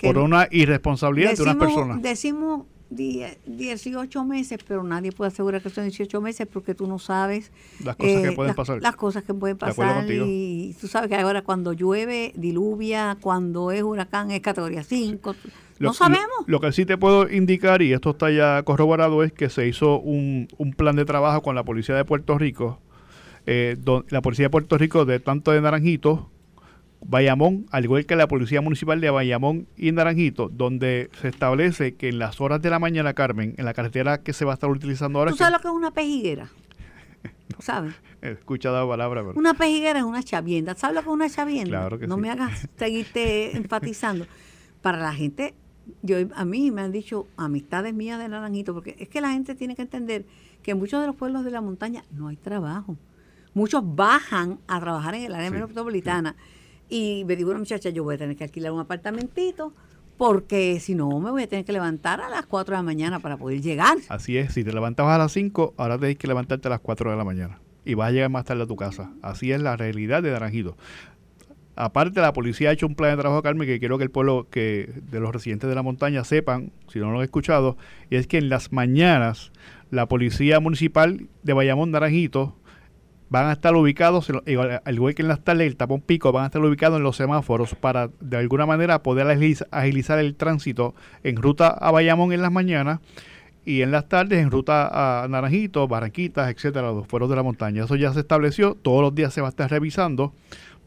Speaker 5: por una irresponsabilidad
Speaker 2: decimos,
Speaker 5: de unas personas.
Speaker 2: Decimos 18 meses, pero nadie puede asegurar que son 18 meses porque tú no sabes
Speaker 5: las cosas eh, que pueden
Speaker 2: las,
Speaker 5: pasar.
Speaker 2: Las cosas que pueden pasar. Y tú sabes que ahora cuando llueve, diluvia, cuando es huracán es categoría 5.
Speaker 5: Lo,
Speaker 2: no sabemos.
Speaker 5: Lo, lo, que sí te puedo indicar, y esto está ya corroborado, es que se hizo un, un plan de trabajo con la Policía de Puerto Rico. Eh, don, la Policía de Puerto Rico, de tanto de Naranjito, Bayamón, al igual que la Policía Municipal de Bayamón y Naranjito, donde se establece que en las horas de la mañana, Carmen, en la carretera que se va a estar utilizando ahora...
Speaker 2: ¿Tú sabes que, lo que es una pejiguera? ¿Sabes?
Speaker 5: He escuchado la palabra. Pero...
Speaker 2: Una pejiguera es una chavienda. ¿Sabes lo que es una chavienda?
Speaker 5: Claro que
Speaker 2: no
Speaker 5: sí.
Speaker 2: me hagas seguirte enfatizando. Para la gente, yo a mí me han dicho amistades mías de Naranjito, porque es que la gente tiene que entender que en muchos de los pueblos de la montaña no hay trabajo. Muchos bajan a trabajar en el área sí, metropolitana. Sí. Y me dijo una muchacha, yo voy a tener que alquilar un apartamentito porque si no me voy a tener que levantar a las 4 de la mañana para poder llegar.
Speaker 5: Así es, si te levantabas a las 5, ahora tienes que levantarte a las 4 de la mañana y vas a llegar más tarde a tu casa. Así es la realidad de Naranjito. Aparte, la policía ha hecho un plan de trabajo, Carmen, que quiero que el pueblo que de los residentes de la montaña sepan, si no lo han escuchado, y es que en las mañanas la policía municipal de Bayamón Naranjito van a estar ubicados, al igual que en las tardes, el tapón pico, van a estar ubicados en los semáforos para de alguna manera poder agilizar el tránsito en ruta a Bayamón en las mañanas y en las tardes en ruta a Naranjito, Barranquitas, etcétera, los fueros de la montaña. Eso ya se estableció, todos los días se va a estar revisando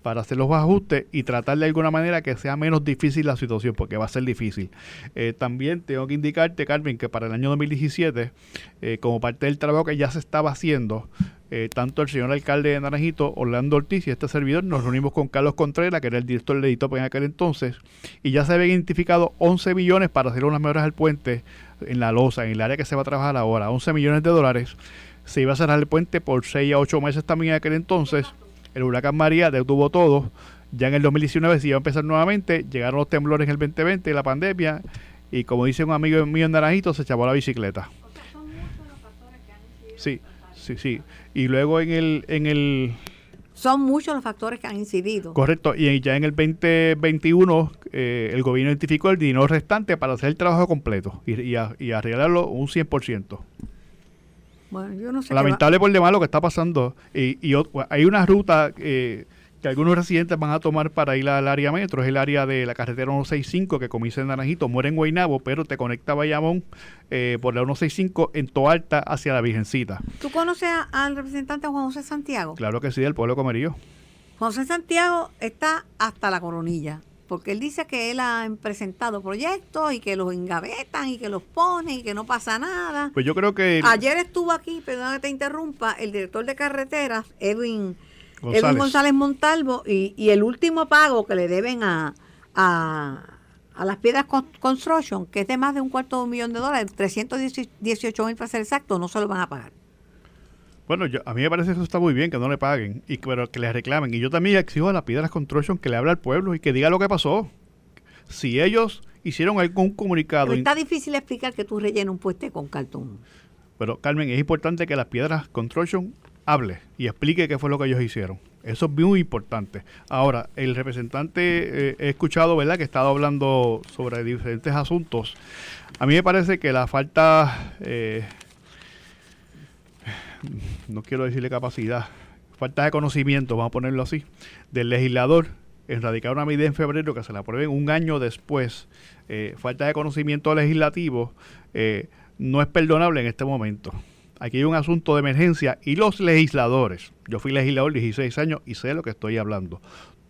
Speaker 5: para hacer los ajustes y tratar de alguna manera que sea menos difícil la situación, porque va a ser difícil. Eh, también tengo que indicarte, Carmen, que para el año 2017, eh, como parte del trabajo que ya se estaba haciendo, eh, tanto el señor alcalde de Naranjito, Orlando Ortiz y este servidor, nos reunimos con Carlos Contreras, que era el director del edito en aquel entonces, y ya se habían identificado 11 millones para hacer unas mejoras al puente en la losa, en el área que se va a trabajar ahora, 11 millones de dólares. Se iba a cerrar el puente por 6 a 8 meses también en aquel entonces. El huracán María detuvo todo. Ya en el 2019 se iba a empezar nuevamente. Llegaron los temblores en el 2020, la pandemia. Y como dice un amigo mío en Naranjito, se echó la bicicleta. Sí, sí, sí. Y luego en el, en el
Speaker 2: son muchos los factores que han incidido.
Speaker 5: Correcto, y ya en el 2021 eh, el gobierno identificó el dinero restante para hacer el trabajo completo y, y, a, y arreglarlo un 100%.
Speaker 2: Bueno, yo no sé
Speaker 5: Lamentable por demás lo que está pasando. Y, y hay una ruta eh, que algunos residentes van a tomar para ir al área metro, es el área de la carretera 165 que comienza en Naranjito, muere en Guaynabo, pero te conecta a Bayamón eh, por la 165 en Toalta hacia la Virgencita.
Speaker 2: ¿Tú conoces a, al representante Juan José Santiago?
Speaker 5: Claro que sí, del pueblo Comerío.
Speaker 2: José Santiago está hasta la coronilla. porque él dice que él ha presentado proyectos y que los engavetan y que los pone y que no pasa nada.
Speaker 5: Pues yo creo que...
Speaker 2: Ayer estuvo aquí, perdón que te interrumpa, el director de carreteras, Edwin González, Edwin González Montalvo, y, y, el último pago que le deben a, a, a las piedras construction, que es de más de un cuarto de un millón de dólares, 318 mil para ser exacto, no se lo van a pagar.
Speaker 5: Bueno, yo, a mí me parece que eso está muy bien, que no le paguen, y pero que les reclamen. Y yo también exijo a las piedras construction que le hable al pueblo y que diga lo que pasó. Si ellos hicieron algún comunicado...
Speaker 2: Pero está difícil explicar que tú rellenas un pueste con cartón.
Speaker 5: Pero Carmen, es importante que las piedras construction hable y explique qué fue lo que ellos hicieron. Eso es muy importante. Ahora, el representante, eh, he escuchado, ¿verdad?, que ha estado hablando sobre diferentes asuntos. A mí me parece que la falta, eh, no quiero decirle capacidad, falta de conocimiento, vamos a ponerlo así, del legislador en radicar una medida en febrero que se la aprueben un año después, eh, falta de conocimiento legislativo, no es perdonable en este momento. Aquí hay un asunto de emergencia y los legisladores, yo fui legislador 16 años y sé lo que estoy hablando.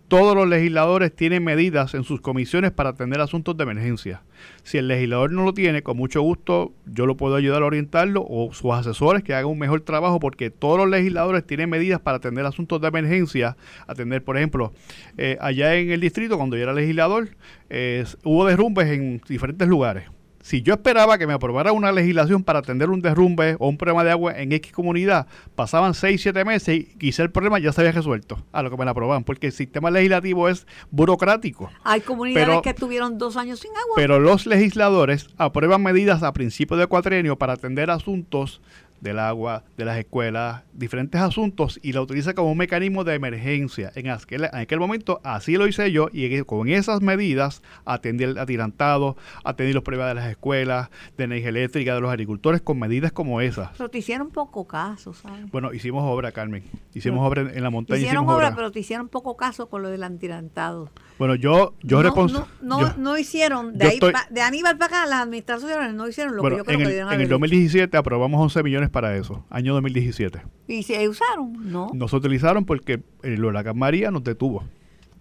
Speaker 5: Todos los legisladores tienen medidas en sus comisiones para atender asuntos de emergencia. Si el legislador no lo tiene, con mucho gusto yo lo puedo ayudar a orientarlo o sus asesores que hagan un mejor trabajo porque todos los legisladores tienen medidas para atender asuntos de emergencia. Atender, por ejemplo, eh, allá en el distrito, cuando yo era legislador, eh, hubo derrumbes en diferentes lugares si yo esperaba que me aprobara una legislación para atender un derrumbe o un problema de agua en X comunidad, pasaban 6, 7 meses y quizá el problema ya se había resuelto a lo que me la aprobaban, porque el sistema legislativo es burocrático.
Speaker 2: Hay comunidades que estuvieron dos años sin agua.
Speaker 5: Pero los legisladores aprueban medidas a principio de cuatrenio para atender asuntos del agua, de las escuelas, diferentes asuntos y la utiliza como un mecanismo de emergencia. En aquel, en aquel momento así lo hice yo y con esas medidas atendí el atirantado, atendí los problemas de las escuelas, de energía eléctrica, de los agricultores con medidas como esas.
Speaker 2: Pero te hicieron poco caso, ¿sabes?
Speaker 5: Bueno, hicimos obra, Carmen. Hicimos obra en, la montaña.
Speaker 2: Hicieron obra, pero te hicieron poco caso con lo del atirantado.
Speaker 5: Bueno, yo, yo
Speaker 2: no, no, no, hicieron, de, ahí de Aníbal para acá, las administraciones no hicieron lo que yo creo
Speaker 5: en
Speaker 2: que
Speaker 5: debieron En el 2017 aprobamos 11 millones para eso, año 2017.
Speaker 2: ¿Y se usaron? No.
Speaker 5: No se utilizaron porque el huracán María nos detuvo.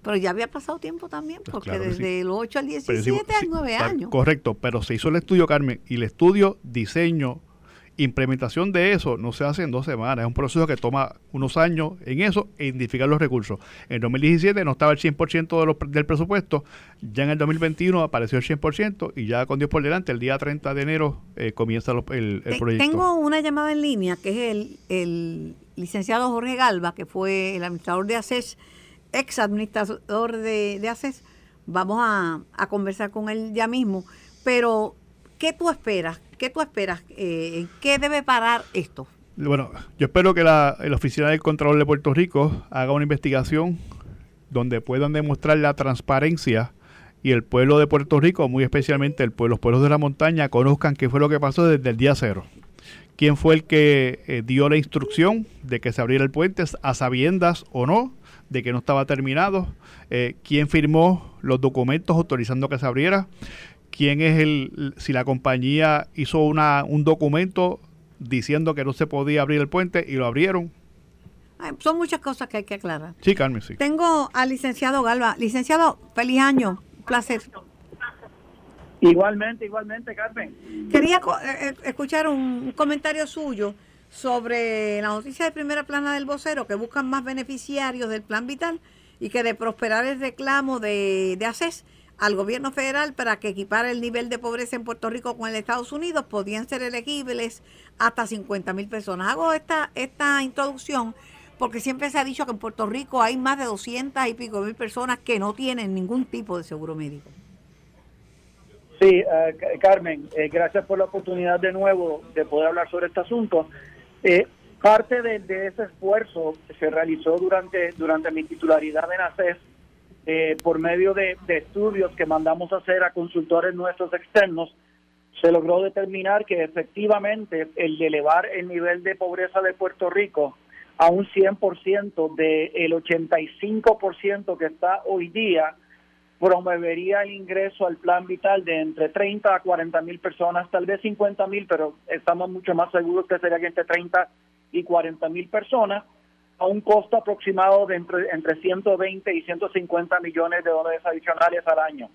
Speaker 2: Pero ya había pasado tiempo también, pues porque desde el 8 al 17 hay 9 años.
Speaker 5: Correcto, pero se hizo el estudio, Carmen, y el estudio, diseño, implementación de eso no se hace en dos semanas, es un proceso que toma unos años en eso e identificar los recursos. En 2017 no estaba el 100% de del presupuesto, ya en el 2021 apareció el 100% y ya con Dios por delante, el día 30 de enero eh, comienza el, proyecto.
Speaker 2: Tengo una llamada en línea que es el, licenciado Jorge Galva, que fue el administrador de ACES, ex administrador de, de ACES. Vamos a, a conversar con él ya mismo, pero ¿qué tú esperas? ¿Qué tú esperas? Eh, ¿Qué debe parar esto?
Speaker 5: Bueno, yo espero que la, oficina del Control de Puerto Rico haga una investigación donde puedan demostrar la transparencia y el pueblo de Puerto Rico, muy especialmente el pueblo, los pueblos de la montaña, conozcan qué fue lo que pasó desde el día cero. ¿Quién fue el que eh, dio la instrucción de que se abriera el puente a sabiendas o no? de que no estaba terminado, eh, quién firmó los documentos autorizando que se abriera, quién es el, si la compañía hizo una, un documento diciendo que no se podía abrir el puente y lo abrieron.
Speaker 2: son muchas cosas que hay que aclarar.
Speaker 5: Sí, Carmen, sí.
Speaker 2: Tengo al licenciado Galva. Licenciado, feliz año. Un placer.
Speaker 6: Igualmente, igualmente, Carmen.
Speaker 2: Quería eh, eh, escuchar un, comentario suyo sobre la noticia de primera plana del vocero que buscan más beneficiarios del plan vital y que de prosperar el reclamo de, de ACES al gobierno federal para que equipara el nivel de pobreza en Puerto Rico con el de Estados Unidos, podían ser elegibles hasta 50 mil personas. Hago esta, esta introducción porque siempre se ha dicho que en Puerto Rico hay más de 200 y pico mil personas que no tienen ningún tipo de seguro médico.
Speaker 6: Sí, eh, Carmen, eh, gracias por la oportunidad de nuevo de poder hablar sobre este asunto. Eh, parte de, de, ese esfuerzo se realizó durante, durante mi titularidad en ACES eh, por medio de, estudios que mandamos hacer a consultores nuestros externos, se logró determinar que efectivamente el de elevar el nivel de pobreza de Puerto Rico a un 100% del 85% que está hoy día, promovería el ingreso al plan vital de entre 30 a 40 mil personas, tal vez 50 mil, pero estamos mucho más seguros que sería entre 30 y 40 mil personas, a un costo aproximado de entre, entre 120 y 150 millones de dólares adicionales al año.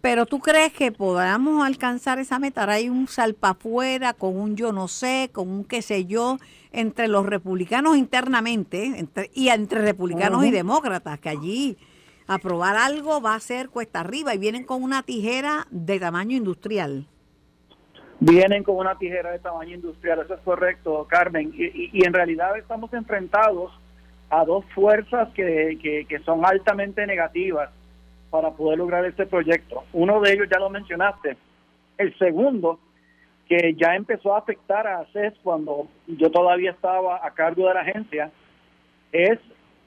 Speaker 2: Pero tú crees que podamos alcanzar esa meta? Hay un salpafuera con un yo no sé, con un qué sé yo, entre los republicanos internamente y entre republicanos y demócratas, que allí aprobar algo va a ser cuesta arriba y vienen con una tijera de tamaño industrial.
Speaker 6: Vienen con una tijera de tamaño industrial, eso es correcto, Carmen. Y, en realidad estamos enfrentados a dos fuerzas que, que son altamente negativas para poder lograr este proyecto. Uno de ellos ya lo mencionaste. El segundo, que ya empezó a afectar a ACES cuando yo todavía estaba a cargo de la agencia, es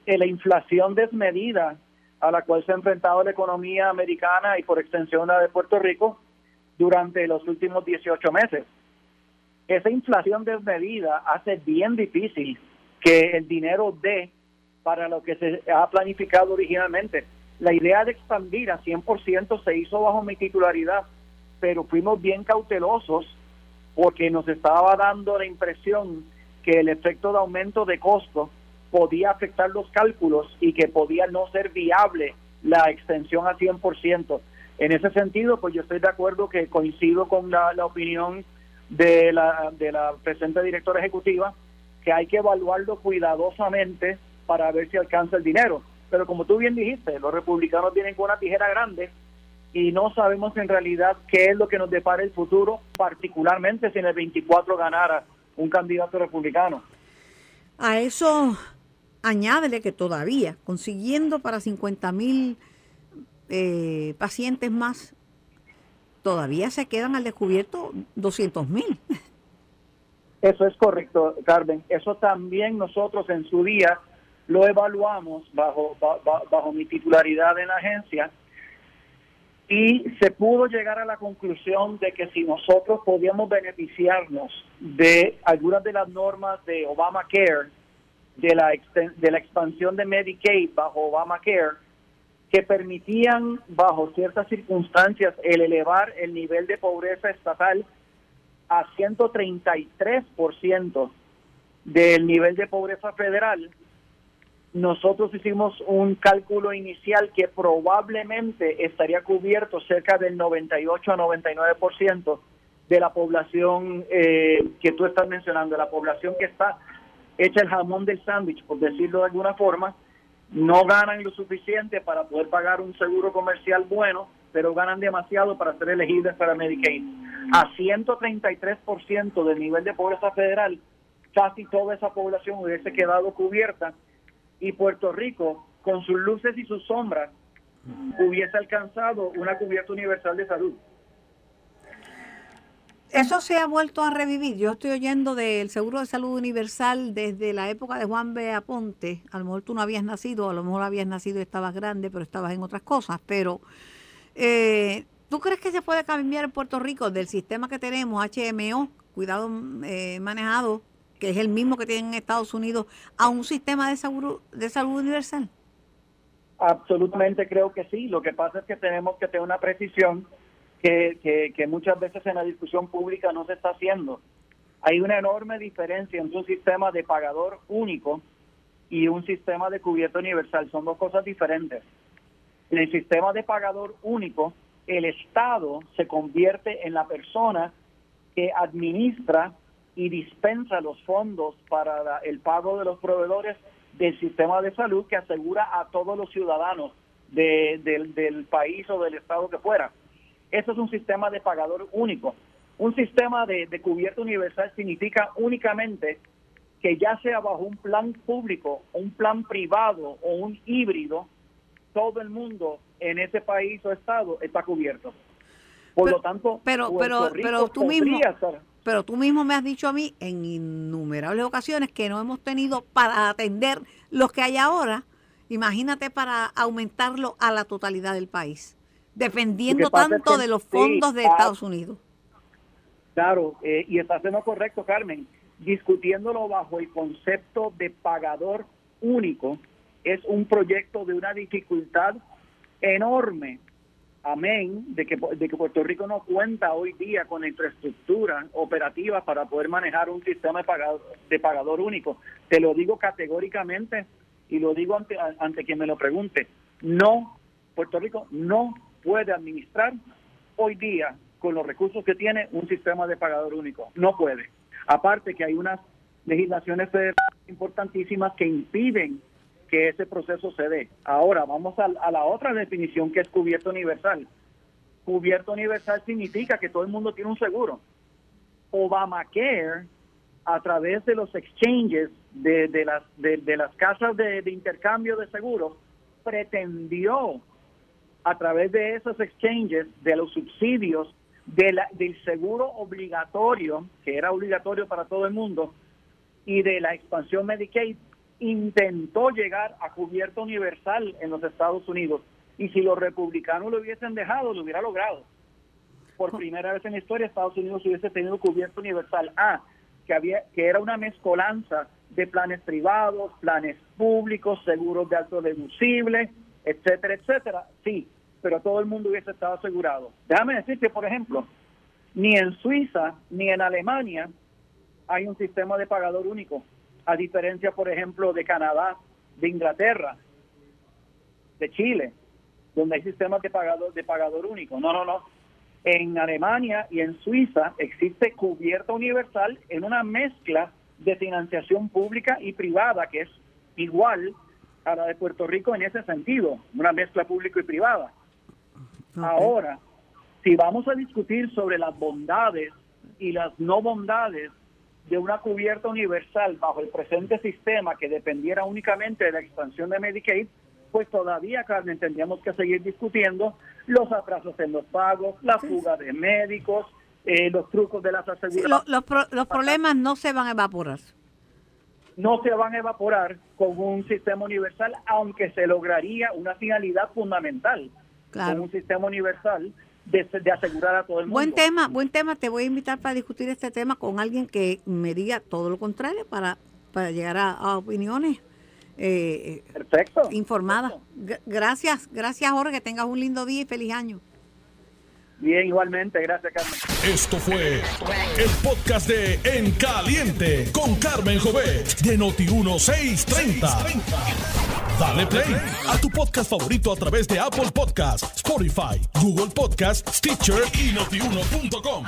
Speaker 6: la inflación desmedida a la cual se ha enfrentado la economía americana y por extensión la de Puerto Rico durante los últimos 18 meses. Esa inflación desmedida hace bien difícil que el dinero dé para lo que se ha planificado originalmente la idea de expandir a 100% se hizo bajo mi titularidad, pero fuimos bien cautelosos porque nos estaba dando la impresión que el efecto de aumento de costo podía afectar los cálculos y que podía no ser viable la extensión a 100%. En ese sentido, pues yo estoy de acuerdo que coincido con la, opinión de la, de la presente directora ejecutiva, que hay que evaluarlo cuidadosamente para ver si alcanza el dinero. Pero como tú bien dijiste, los republicanos vienen con una tijera grande y no sabemos en realidad qué es lo que nos depara el futuro, particularmente si en el 24 ganara un candidato republicano.
Speaker 2: A eso añádele que todavía, consiguiendo para 50 mil eh, pacientes más, todavía se quedan al descubierto 200 mil.
Speaker 6: Eso es correcto, Carmen. Eso también nosotros en su día lo evaluamos bajo, bajo, mi titularidad en la agencia y se pudo llegar a la conclusión de que si nosotros podíamos beneficiarnos de algunas de las normas de Obamacare, de la, de la expansión de Medicaid bajo Obamacare, que permitían bajo ciertas circunstancias el elevar el nivel de pobreza estatal a 133% del nivel de pobreza federal, nosotros hicimos un cálculo inicial que probablemente estaría cubierto cerca del 98 a 99% de la población eh, que tú estás mencionando, la población que está hecha el jamón del sándwich, por decirlo de alguna forma, no ganan lo suficiente para poder pagar un seguro comercial bueno, pero ganan demasiado para ser elegibles para Medicaid. A 133% del nivel de pobreza federal, casi toda esa población hubiese quedado cubierta y Puerto Rico, con sus luces y sus sombras, hubiese alcanzado una cubierta universal de salud.
Speaker 2: Eso se ha vuelto a revivir. Yo estoy oyendo del seguro de salud universal desde la época de Juan B. Aponte. A lo mejor tú no habías nacido, a lo mejor habías nacido y estabas grande, pero estabas en otras cosas. Pero, eh, ¿tú crees que se puede cambiar en Puerto Rico del sistema que tenemos, HMO, cuidado eh, manejado, que es el mismo que tienen en Estados Unidos, a un sistema de salud, de salud universal?
Speaker 6: Absolutamente creo que sí. Lo que pasa es que tenemos que tener una precisión que, muchas veces en la discusión pública no se está haciendo. Hay una enorme diferencia entre un sistema de pagador único y un sistema de cubierta universal. Son dos cosas diferentes. En el sistema de pagador único, el Estado se convierte en la persona que administra y dispensa los fondos para el pago de los proveedores del sistema de salud que asegura a todos los ciudadanos del país o del estado que fuera. Eso es un sistema de pagador único. Un sistema de, de cubierta universal significa únicamente que ya sea bajo un plan público, un plan privado o un híbrido, todo el mundo en ese país o estado está cubierto. Por lo tanto,
Speaker 2: pero, pero, pero tú mismo, pero tú mismo me has dicho a mí en innumerables ocasiones que no hemos tenido para atender los que hay ahora, imagínate para aumentarlo a la totalidad del país, dependiendo tanto de los fondos de Estados Unidos.
Speaker 6: Claro, eh, y está haciendo correcto, Carmen, discutiéndolo bajo el concepto de pagador único, es un proyecto de una dificultad enorme amén de que, de que Puerto Rico no cuenta hoy día con infraestructura operativa para poder manejar un sistema de pagador, de pagador único. Te lo digo categóricamente y lo digo ante, ante quien me lo pregunte. No, Puerto Rico no puede administrar hoy día con los recursos que tiene un sistema de pagador único. No puede. Aparte que hay unas legislaciones importantísimas que impiden que ese proceso se dé. Ahora vamos a, la otra definición que es cubierto universal. Cubierto universal significa que todo el mundo tiene un seguro. Obamacare, a través de los exchanges de las, de, las casas de, intercambio de seguros, pretendió a través de esos exchanges, de los subsidios, de la, del seguro obligatorio, que era obligatorio para todo el mundo, y de la expansión Medicaid, intentó llegar a cubierto universal en los Estados Unidos. Y si los republicanos lo hubiesen dejado, lo hubiera logrado. Por primera vez en la historia, Estados Unidos hubiese tenido cubierto universal. Ah, que, había, que era una mezcolanza de planes privados, planes públicos, seguros de alto deducible, etcétera, etcétera. Sí, pero todo el mundo hubiese estado asegurado. Déjame decirte, por ejemplo, ni en Suiza ni en Alemania hay un sistema de pagador único a diferencia, por ejemplo, de Canadá, de Inglaterra, de Chile, donde hay sistemas de pagador, de pagador único. No, no, no. En Alemania y en Suiza existe cubierta universal en una mezcla de financiación pública y privada que es igual a la de Puerto Rico en ese sentido, una mezcla público y privada. Ahora, si vamos a discutir sobre las bondades y las no bondades de una cubierta universal bajo el presente sistema que dependiera únicamente de la expansión de Medicaid, pues todavía, Carmen, tendríamos que seguir discutiendo los atrasos en los pagos, la fuga de médicos, eh, los trucos de las aseguradoras.
Speaker 2: los, los problemas no se van a evaporar.
Speaker 6: No se van a evaporar con un sistema universal, aunque se lograría una finalidad fundamental con un sistema universal de, asegurar a todo el mundo.
Speaker 2: Buen tema, buen tema. Te voy a invitar para discutir este tema con alguien que me diga todo lo contrario para, para llegar a, opiniones eh,
Speaker 6: Perfecto.
Speaker 2: informadas. Gracias, gracias Jorge, que tengas un lindo día y feliz año.
Speaker 6: Bien, igualmente, gracias Carmen.
Speaker 1: Esto fue el podcast de En Caliente con Carmen Jovet de Noti 1630. Dale play a tu podcast favorito a través de Apple Podcasts, Spotify, Google Podcasts, Stitcher y notiuno.com.